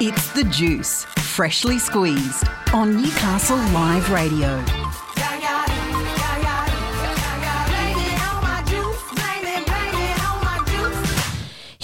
It's the juice, freshly squeezed on Newcastle Live Radio.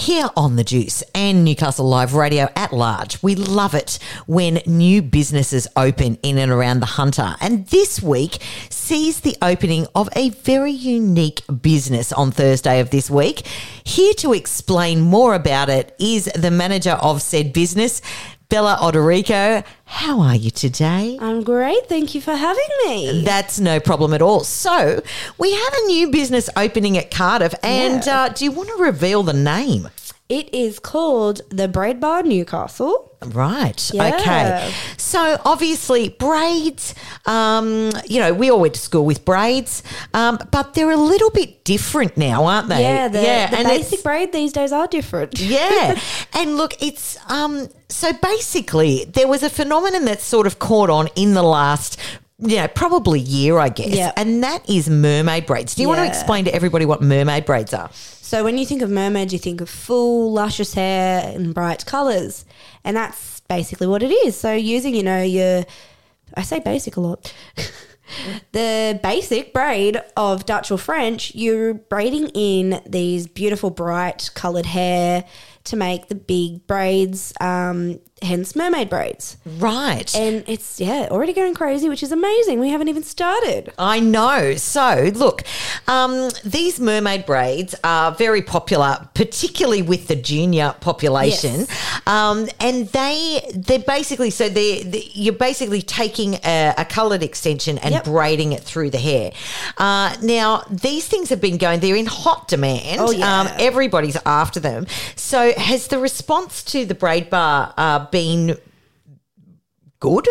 Here on The Juice and Newcastle Live Radio at large, we love it when new businesses open in and around the Hunter. And this week sees the opening of a very unique business on Thursday of this week. Here to explain more about it is the manager of said business, Bella Odorico. How are you today? I'm great. Thank you for having me. That's no problem at all. So, we have a new business opening at Cardiff, and Yeah. uh, do you want to reveal the name? It is called the Braid Bar Newcastle. Right. Yeah. Okay. So obviously braids. Um, you know, we all went to school with braids, um, but they're a little bit different now, aren't they? Yeah, the, the and basic braid these days are different. yeah. and look, it's um so basically there was a phenomenon that sort of caught on in the last you know, probably year, I guess. Yeah. And that is mermaid braids. Do you want to explain to everybody what mermaid braids are? So when you think of mermaids, you think of full, luscious hair and bright colours. And that's basically what it is. So using, you know, your, I say basic a lot. the basic braid of Dutch or French, you're braiding in these beautiful, bright coloured hair to make the big braids, um, hence mermaid braids. Right. And it's, yeah, already going crazy, which is amazing. We haven't even started. I know. So, look, um, these mermaid braids are very popular, particularly with the junior population. Yes. Um, and they they're basically so they they you're basically taking a, a coloured extension and Yep. braiding it through the hair. Uh, now, these things have been going; they're in hot demand. Oh, yeah. um, everybody's after them. So, has the response to the braid bar uh, been good?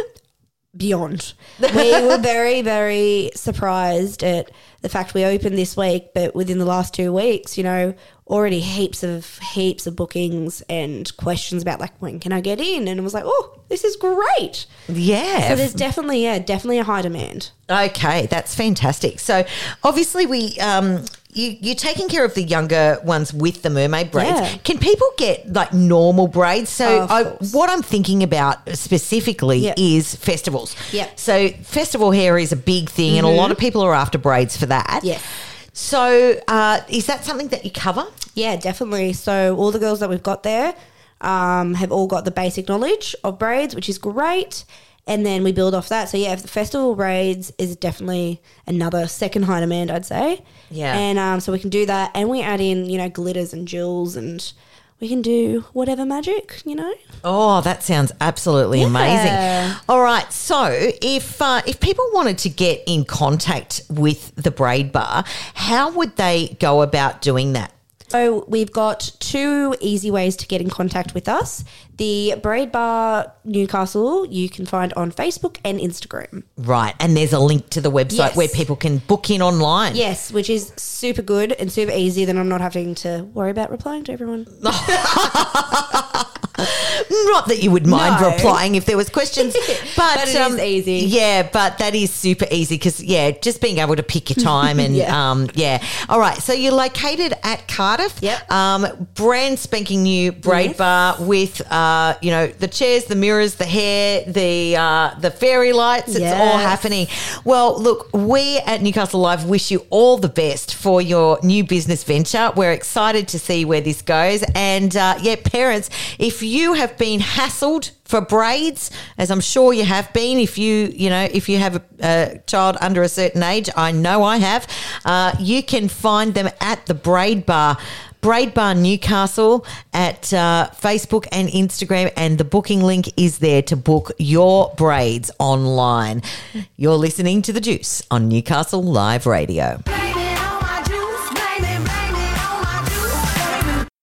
beyond. we were very, very surprised at the fact we opened this week, but within the last two weeks, you know, already heaps of heaps of bookings and questions about like when can I get in? And it was like, oh, this is great. Yeah. So there's definitely, yeah, definitely a high demand. Okay, that's fantastic. So obviously we um you, you're taking care of the younger ones with the mermaid braids. Yeah. Can people get like normal braids? So Oh, I, what I'm thinking about specifically Yeah. is festivals. Yeah. So festival hair is a big thing, and a lot of people are after braids for that. Yeah. So uh, is that something that you cover? Yeah, definitely. So all the girls that we've got there um, have all got the basic knowledge of braids, which is great. And then we build off that. So yeah, if the festival braids is definitely another second high demand, I'd say. Yeah. And um, so we can do that, and we add in you know glitters and jewels, and we can do whatever magic, you know. Oh, that sounds absolutely Yeah. amazing. All right, so if uh, if people wanted to get in contact with the Braid Bar, how would they go about doing that? So we've got two easy ways to get in contact with us. The Braid Bar Newcastle you can find on Facebook and Instagram. Right, and there's a link to the website Yes. where people can book in online. Yes, which is super good and super easy. Then I'm not having to worry about replying to everyone. Not that you would mind No. replying if there was questions, but, But um, easy. Yeah, but that is super easy because yeah, just being able to pick your time and Yeah. um, yeah. All right, so you're located at Cardiff. Yep. Um, brand spanking new braid Yes. bar with uh, you know the chairs, the mirrors, the hair, the uh, the fairy lights. It's all happening. Well, look, we at Newcastle Live wish you all the best for your new business venture. We're excited to see where this goes. And uh, yeah, parents, if you have been hassled for braids, as I'm sure you have been, if you you know if you have a, a child under a certain age, I know I have. Uh, you can find them at the Braid Bar. Braid Bar Newcastle at uh, Facebook and Instagram, and the booking link is there to book your braids online. You're listening to The Juice on Newcastle Live Radio.